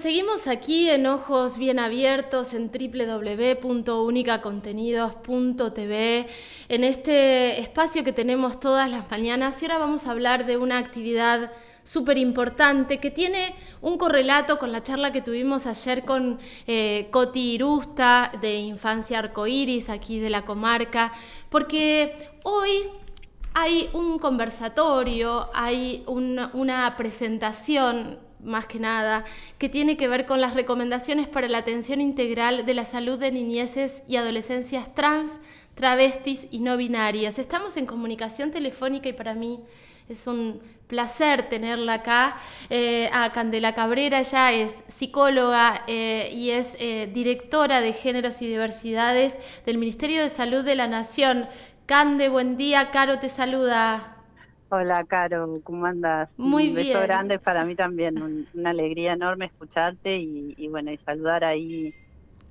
seguimos aquí en Ojos Bien Abiertos en www.unicacontenidos.tv en este espacio que tenemos todas las mañanas. Y ahora vamos a hablar de una actividad súper importante que tiene un correlato con la charla que tuvimos ayer con eh, Coti Irusta de Infancia Arcoiris aquí de la comarca, porque hoy hay un conversatorio, hay una presentación más que nada, que tiene que ver con las recomendaciones para la atención integral de la salud de niñeces y adolescencias trans, travestis y no binarias. Estamos en comunicación telefónica y para mí es un placer tenerla acá. Eh, a Candela Cabrera, ella es psicóloga eh, y es eh, directora de Géneros y Diversidades del Ministerio de Salud de la Nación. Cande, buen día. Caro te saluda. Hola, Caro, ¿cómo andas? Muy Un beso grande para mí también, una alegría enorme escucharte y, bueno, y saludar ahí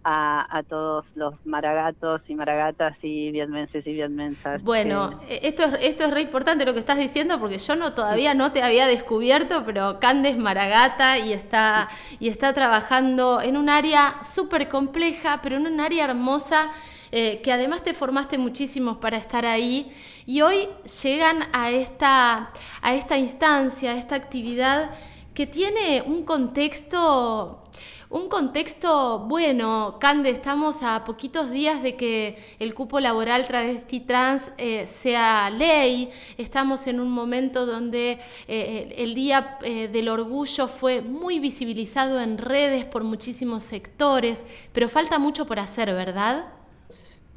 a, todos los maragatos y maragatas y bienmenses y bienmensas. Bueno, e, esto es, esto es re importante lo que estás diciendo porque yo no todavía no te había descubierto, pero Candes maragata y está, y está trabajando en un área súper compleja, pero en un área hermosa eh, que además te formaste muchísimo para estar ahí y hoy llegan a esta, a esta instancia, a esta actividad que tiene un contexto, un contexto bueno. Cande, estamos a poquitos días de que el cupo laboral travesti trans eh, sea ley. Estamos en un momento donde eh, el Día del Orgullo fue muy visibilizado en redes por muchísimos sectores, pero falta mucho por hacer, ¿verdad?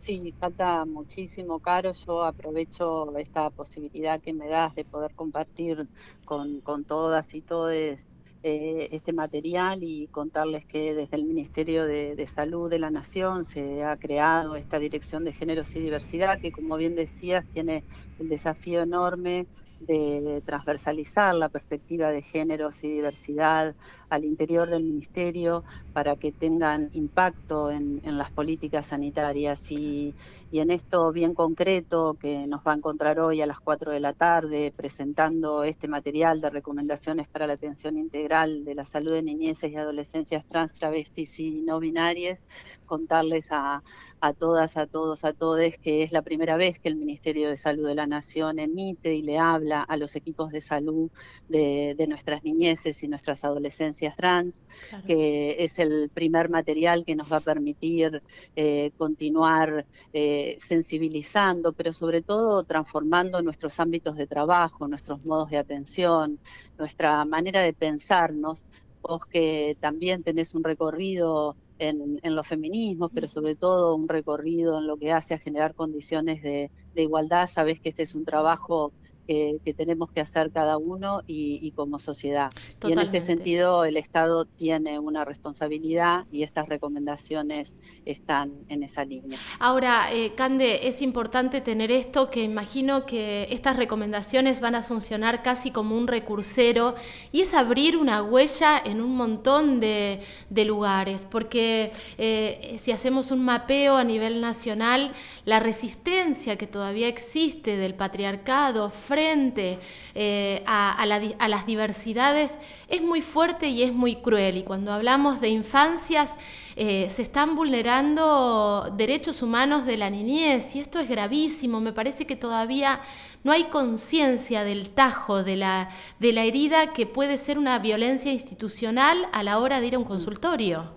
Sí, falta muchísimo, Caro. Yo aprovecho esta posibilidad que me das de poder compartir con, todas y todos eh, este material y contarles que desde el Ministerio de, de, Salud de la Nación se ha creado esta Dirección de Géneros y Diversidad que, como bien decías, tiene el desafío enorme de transversalizar la perspectiva de géneros y diversidad al interior del ministerio para que tengan impacto en, las políticas sanitarias. Y, en esto bien concreto que nos va a encontrar hoy a las 4 de la tarde presentando este material de recomendaciones para la atención integral de la salud de niñeces y adolescencias trans, travestis y no binarias, contarles a, a todas, a todos, a todes que es la primera vez que el Ministerio de Salud de la Nación emite y le habla a los equipos de salud de, nuestras niñeces y nuestras adolescencias trans, que es el primer material que nos va a permitir eh, continuar eh, sensibilizando, pero sobre todo transformando nuestros ámbitos de trabajo, nuestros modos de atención, nuestra manera de pensarnos. Vos que también tenés un recorrido en, los feminismos, pero sobre todo un recorrido en lo que hace a generar condiciones de, de igualdad. Sabés que este es un trabajo que, tenemos que hacer cada uno y, como sociedad. Y en este sentido el Estado tiene una responsabilidad y estas recomendaciones están en esa línea. Ahora, eh, Cande, es importante tener esto, que imagino que estas recomendaciones van a funcionar casi como un recursero y es abrir una huella en un montón de, lugares, porque eh, si hacemos un mapeo a nivel nacional, la resistencia que todavía existe del patriarcado frente eh, a, las diversidades es muy fuerte y es muy cruel. Y cuando hablamos de infancias, eh, se están vulnerando derechos humanos de la niñez y esto es gravísimo. Me parece que todavía no hay conciencia del tajo, de la, de la herida que puede ser una violencia institucional a la hora de ir a un consultorio.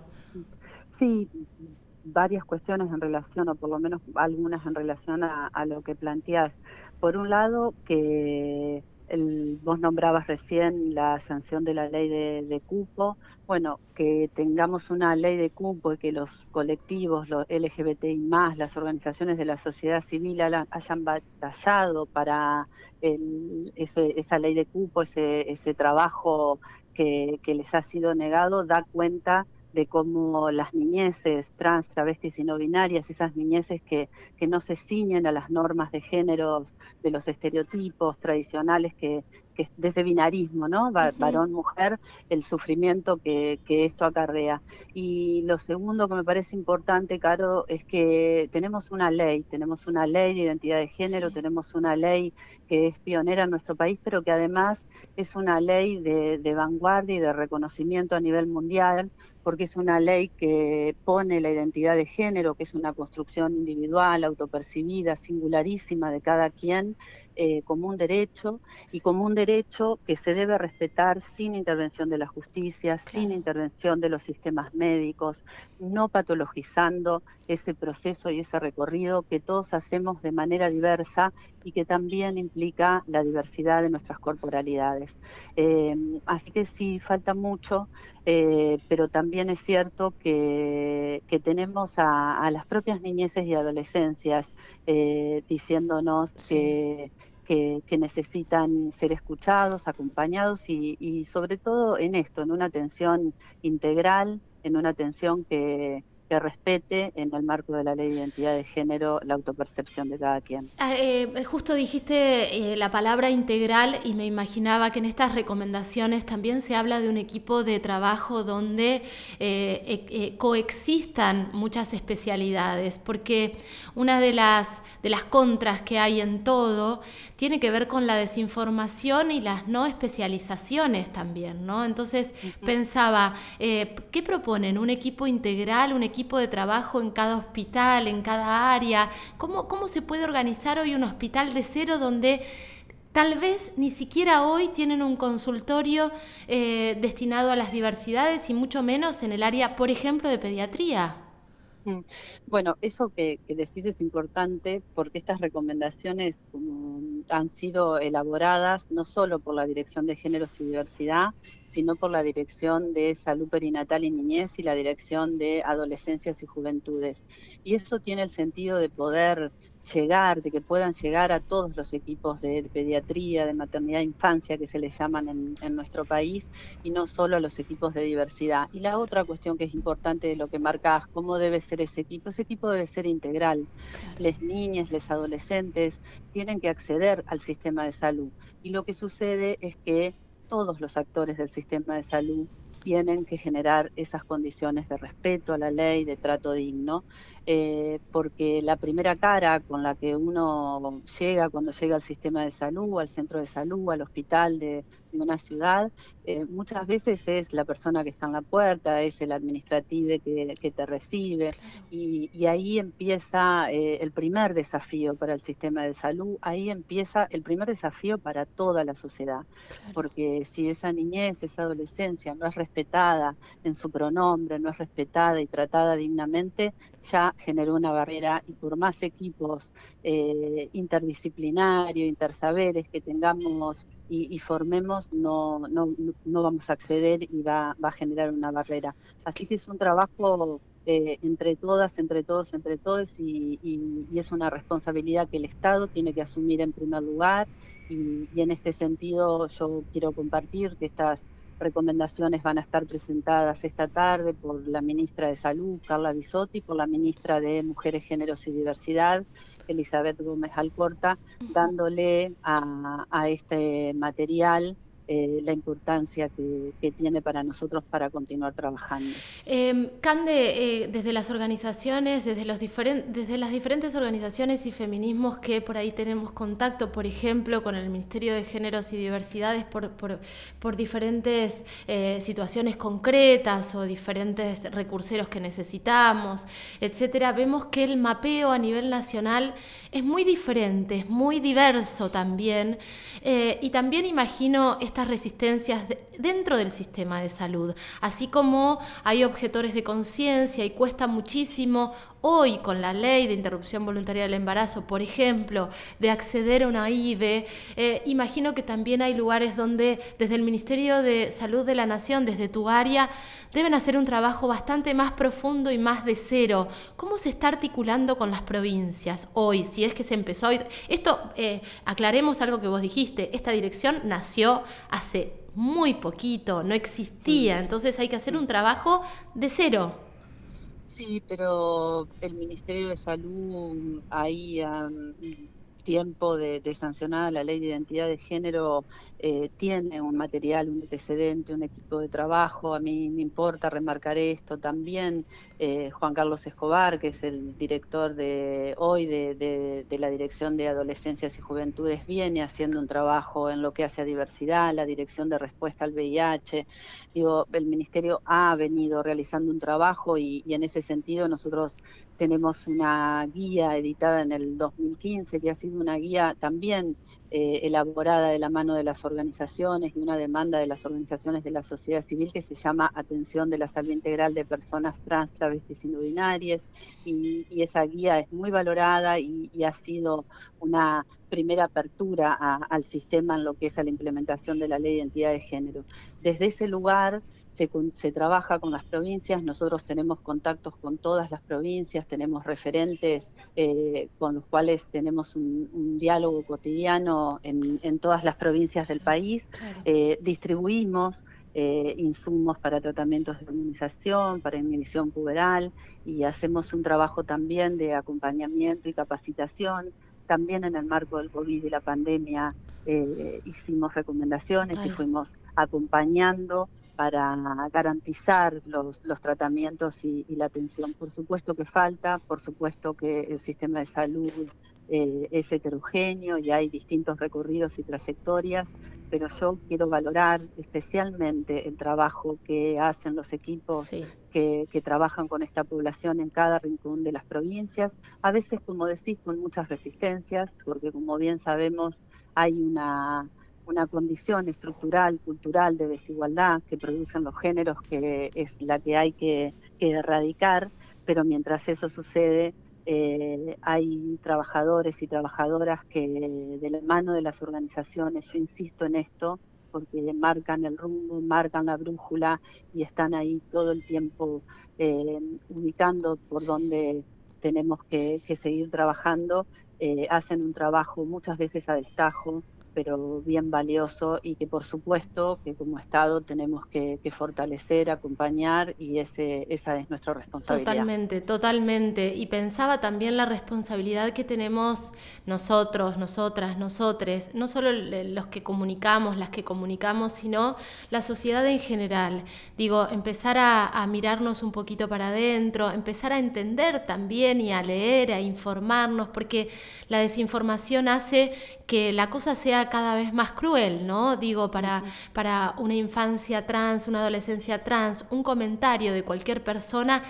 Sí, varias cuestiones en relación, o por lo menos algunas en relación a, lo que planteás. Por un lado, que el, vos nombrabas recién la sanción de la ley de, cupo, bueno, que tengamos una ley de cupo y que los colectivos, los LGBTI más, las organizaciones de la sociedad civil hayan batallado para esa ley de cupo, ese, ese trabajo que, que les ha sido negado, da cuenta de cómo las niñeces trans, travestis y no binarias, esas niñeces que, que no se ciñen a las normas de género, de los estereotipos tradicionales que, de ese binarismo, ¿no? Varón-mujer, el sufrimiento que, esto acarrea. Y lo segundo que me parece importante, Caro, es que tenemos una ley, tenemos una ley de identidad de género, tenemos una ley que es pionera en nuestro país, pero que además es una ley de, de vanguardia y de reconocimiento a nivel mundial, porque es una ley que pone la identidad de género, que es una construcción individual, autopercibida, singularísima de cada quien, eh, como un derecho y como un derecho que se debe respetar sin intervención de la justicia, sin intervención de los sistemas médicos, no patologizando ese proceso y ese recorrido que todos hacemos de manera diversa y que también implica la diversidad de nuestras corporalidades. Eh, así que sí, falta mucho, eh, pero también es cierto que, tenemos a, las propias niñeces y adolescencias diciéndonos que que, necesitan ser escuchados, acompañados y, y sobre todo en esto, en una atención integral, en una atención que, que respete en el marco de la ley de identidad de género la autopercepción de cada quien. Ah, eh, justo dijiste eh, la palabra integral y me imaginaba que en estas recomendaciones también se habla de un equipo de trabajo donde eh, coexistan muchas especialidades, porque una de las, de las contras que hay en todo tiene que ver con la desinformación y las no especializaciones también, ¿no? Entonces pensaba, ¿qué proponen? ¿Un equipo integral, un equipo equipo de trabajo en cada hospital, en cada área? ¿Cómo, cómo se puede organizar hoy un hospital de cero donde Tal vez ni siquiera hoy tienen un consultorio eh, destinado a las diversidades y mucho menos en el área, por ejemplo, de pediatría. Bueno, eso que, decís es importante porque estas recomendaciones han sido elaboradas no solo por la Dirección de Géneros y Diversidad, sino por la Dirección de Salud Perinatal y Niñez y la Dirección de Adolescencias y Juventudes. Y eso tiene el sentido de poder llegar, de que puedan llegar a todos los equipos de, pediatría, de maternidad e infancia que se les llaman en, nuestro país y no solo a los equipos de diversidad. Y la otra cuestión que es importante de lo que marcás, cómo debe ser ese equipo, ese equipo debe ser integral. Las niñas, los adolescentes tienen que acceder al sistema de salud. Y lo que sucede es que todos los actores del sistema de salud tienen que generar esas condiciones de respeto a la ley, de trato digno, eh, porque la primera cara con la que uno llega cuando llega al sistema de salud, al centro de salud, al hospital de, una ciudad, eh, muchas veces es la persona que está en la puerta, es el administrativo que, te recibe, y, ahí empieza eh, el primer desafío para el sistema de salud, ahí empieza el primer desafío para toda la sociedad, porque si esa niñez, esa adolescencia no es respetada en su pronombre, no es respetada y tratada dignamente, ya generó una barrera y por más equipos eh, interdisciplinarios, intersaberes que tengamos y, formemos, no, no, no, vamos a acceder y va, va, a generar una barrera. Así que es un trabajo eh, entre todas, entre todos, entre todos y, y, es una responsabilidad que el Estado tiene que asumir en primer lugar y, y en este sentido yo quiero compartir que estas recomendaciones van a estar presentadas esta tarde por la ministra de Salud, Carla Bisotti, por la ministra de Mujeres, Géneros y Diversidad, Elizabeth Gómez Alcorta, dándole a, a este material eh, la importancia que, tiene para nosotros para continuar trabajando. Eh, Cande, eh, desde las organizaciones, desde, los desde las diferentes organizaciones y feminismos que por ahí tenemos contacto, por ejemplo, con el Ministerio de Géneros y Diversidades por, por, diferentes eh, situaciones concretas o diferentes recurseros que necesitamos, etcétera, vemos que el mapeo a nivel nacional es muy diferente, es muy diverso también. y también imagino estas resistencias dentro del sistema de salud, así como hay objetores de conciencia y cuesta muchísimo hoy con la ley de interrupción voluntaria del embarazo, por ejemplo, de acceder a una IVE, eh, imagino que también hay lugares donde desde el Ministerio de Salud de la Nación, desde tu área, deben hacer un trabajo bastante más profundo y más de cero. ¿Cómo se está articulando con las provincias hoy? Si es que se empezó a ir... Esto, eh, aclaremos algo que vos dijiste, esta dirección nació hace muy poquito, no existía, entonces hay que hacer un trabajo de cero. Sí, pero el Ministerio de Salud ahí tiempo de, sancionada la ley de identidad de género eh, tiene un material, un antecedente, un equipo de trabajo. A mí me importa remarcar esto. También eh, Juan Carlos Escobar, que es el director de hoy de, la Dirección de Adolescencias y Juventudes, viene haciendo un trabajo en lo que hace a diversidad, la Dirección de Respuesta al VIH. Digo, el Ministerio ha venido realizando un trabajo y en ese sentido nosotros tenemos una guía editada en el 2015 que ha sido una guía también eh, elaborada de la mano de las organizaciones y una demanda de las organizaciones de la sociedad civil que se llama Atención de la Salud Integral de Personas Trans, Travestis y No. Y, esa guía es muy valorada y, ha sido una primera apertura al sistema en lo que es a la implementación de la ley de identidad de género. Desde ese lugar se, trabaja con las provincias, nosotros tenemos contactos con todas las provincias, tenemos referentes eh, con los cuales tenemos un, diálogo cotidiano en, todas las provincias del país, eh, distribuimos eh, insumos para tratamientos de inmunización, para inhibición puberal y hacemos un trabajo también de acompañamiento y capacitación. También en el marco del COVID y la pandemia hicimos recomendaciones y fuimos acompañando para garantizar los, los tratamientos y, la atención. Por supuesto que falta, por supuesto que el sistema de salud eh, es heterogéneo y hay distintos recorridos y trayectorias, pero yo quiero valorar especialmente el trabajo que hacen los equipos que, que, trabajan con esta población en cada rincón de las provincias, a veces, como decís, con muchas resistencias, porque como bien sabemos, hay una una condición estructural, cultural de desigualdad que producen los géneros, que es la que hay que, erradicar, pero mientras eso sucede, eh, hay trabajadores y trabajadoras que de la mano de las organizaciones, yo insisto en esto, porque marcan el rumbo, marcan la brújula y están ahí todo el tiempo eh, ubicando por dónde tenemos que, seguir trabajando, eh, hacen un trabajo muchas veces a destajo, pero bien valioso y que por supuesto que como Estado tenemos que, fortalecer, acompañar y esa es nuestra responsabilidad. Totalmente, totalmente. Y pensaba también la responsabilidad que tenemos nosotros, nosotras, nosotres, no solo los que comunicamos, las que comunicamos, sino la sociedad en general. Digo, empezar a, a mirarnos un poquito para adentro, empezar a entender también y a leer, a informarnos, porque la desinformación hace que la cosa sea cada vez más cruel, ¿no? Digo, para, para una infancia trans, una adolescencia trans, un comentario de cualquier persona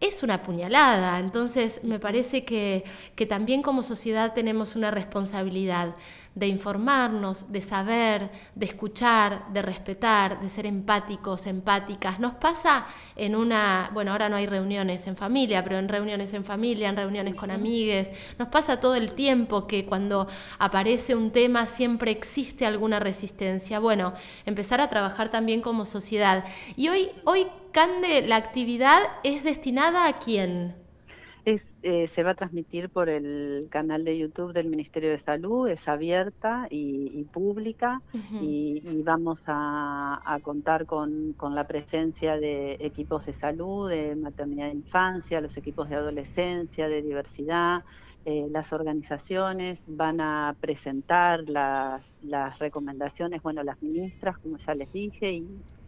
es una puñalada. Entonces, me parece que, que, también como sociedad tenemos una responsabilidad de informarnos, de saber, de escuchar, de respetar, de ser empáticos, empáticas. Nos pasa en una, bueno, ahora no hay reuniones en familia, pero en reuniones en familia, en reuniones con amigues, nos pasa todo el tiempo que cuando aparece un tema siempre existe alguna resistencia. Bueno, empezar a trabajar también como sociedad. Y hoy, hoy Cande, la actividad es destinada a quién? Eh, se va a transmitir por el canal de YouTube del Ministerio de Salud, es abierta y, pública y, vamos a, contar con, la presencia de equipos de salud, de maternidad e infancia, los equipos de adolescencia, de diversidad. Eh, las organizaciones van a presentar las, recomendaciones, bueno, las ministras, como ya les dije, y,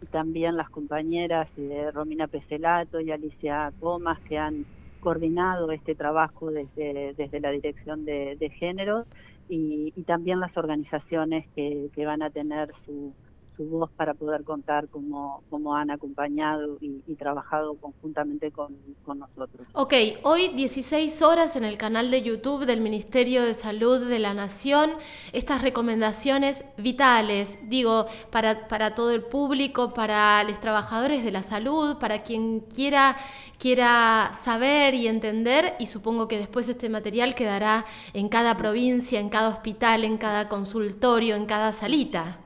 también las compañeras de Romina Peselato y Alicia Comas, que han coordinado este trabajo desde, desde la Dirección de, Género y, también las organizaciones que, que van a tener su, su voz para poder contar cómo, cómo han acompañado y, trabajado conjuntamente con, con, nosotros. Ok, hoy 16 horas en el canal de YouTube del Ministerio de Salud de la Nación, estas recomendaciones vitales, digo, para, para todo el público, para los trabajadores de la salud, para quien quiera, quiera saber y entender, y supongo que después este material quedará en cada provincia, en cada hospital, en cada consultorio, en cada salita.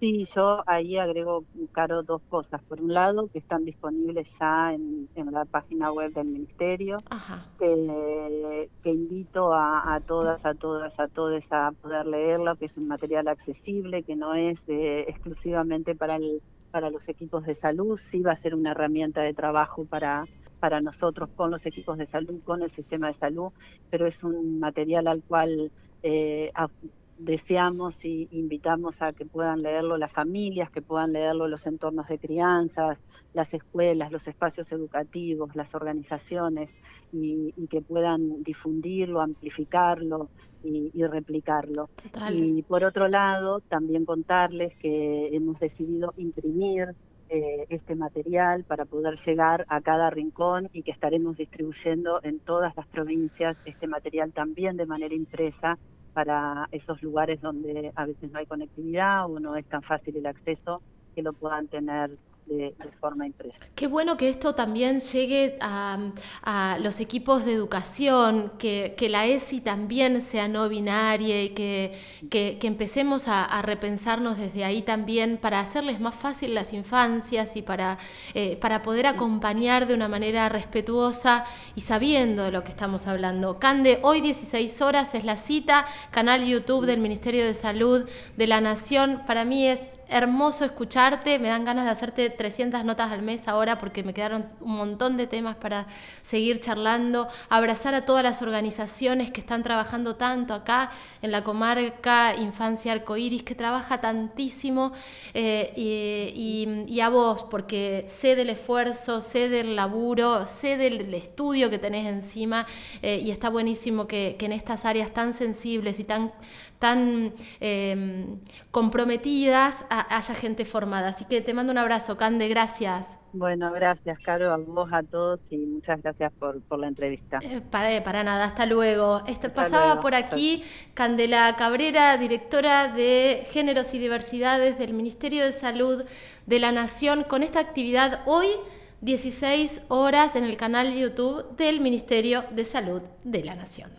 Sí, yo ahí agrego, Caro, dos cosas. Por un lado, que están disponibles ya en, la página web del Ministerio, Que, invito a, todas, a todas, a todos a poder leerlo, que es un material accesible, que no es exclusivamente para, el, para los equipos de salud, sí va a ser una herramienta de trabajo para para nosotros con los equipos de salud, con el sistema de salud, pero es un material al cual eh, deseamos y invitamos a que puedan leerlo las familias, que puedan leerlo los entornos de crianzas, las escuelas, los espacios educativos, las organizaciones y, que puedan difundirlo, amplificarlo y, replicarlo. Y por otro lado, también contarles que hemos decidido imprimir eh, este material para poder llegar a cada rincón y que estaremos distribuyendo en todas las provincias este material también de manera impresa para esos lugares donde a veces no hay conectividad o no es tan fácil el acceso, que lo puedan tener de, forma impresa. Qué bueno que esto también llegue a, los equipos de educación, que, la ESI también sea no binaria y que, que, empecemos a, repensarnos desde ahí también para hacerles más fácil las infancias y para, eh, para poder acompañar de una manera respetuosa y sabiendo de lo que estamos hablando. Cande, hoy 16 horas es la cita, canal YouTube del Ministerio de Salud de la Nación. Para mí es hermoso escucharte, me dan ganas de hacerte 300 notas al mes ahora porque me quedaron un montón de temas para seguir charlando, abrazar a todas las organizaciones que están trabajando tanto acá en la comarca Infancia Arcoiris, que trabaja tantísimo, eh, y, a vos, porque sé del esfuerzo, sé del laburo, sé del estudio que tenés encima, eh, y está buenísimo que, en estas áreas tan sensibles y tan, tan eh, comprometidas, haya gente formada. Así que te mando un abrazo, Cande, gracias. Bueno, gracias, Caro, a vos, a todos y muchas gracias por, la entrevista. Eh, para, para nada, hasta luego. Este, pasaba por aquí Candela Cabrera, directora de Géneros y Diversidades del Ministerio de Salud de la Nación, con esta actividad hoy, 16 horas, en el canal YouTube del Ministerio de Salud de la Nación.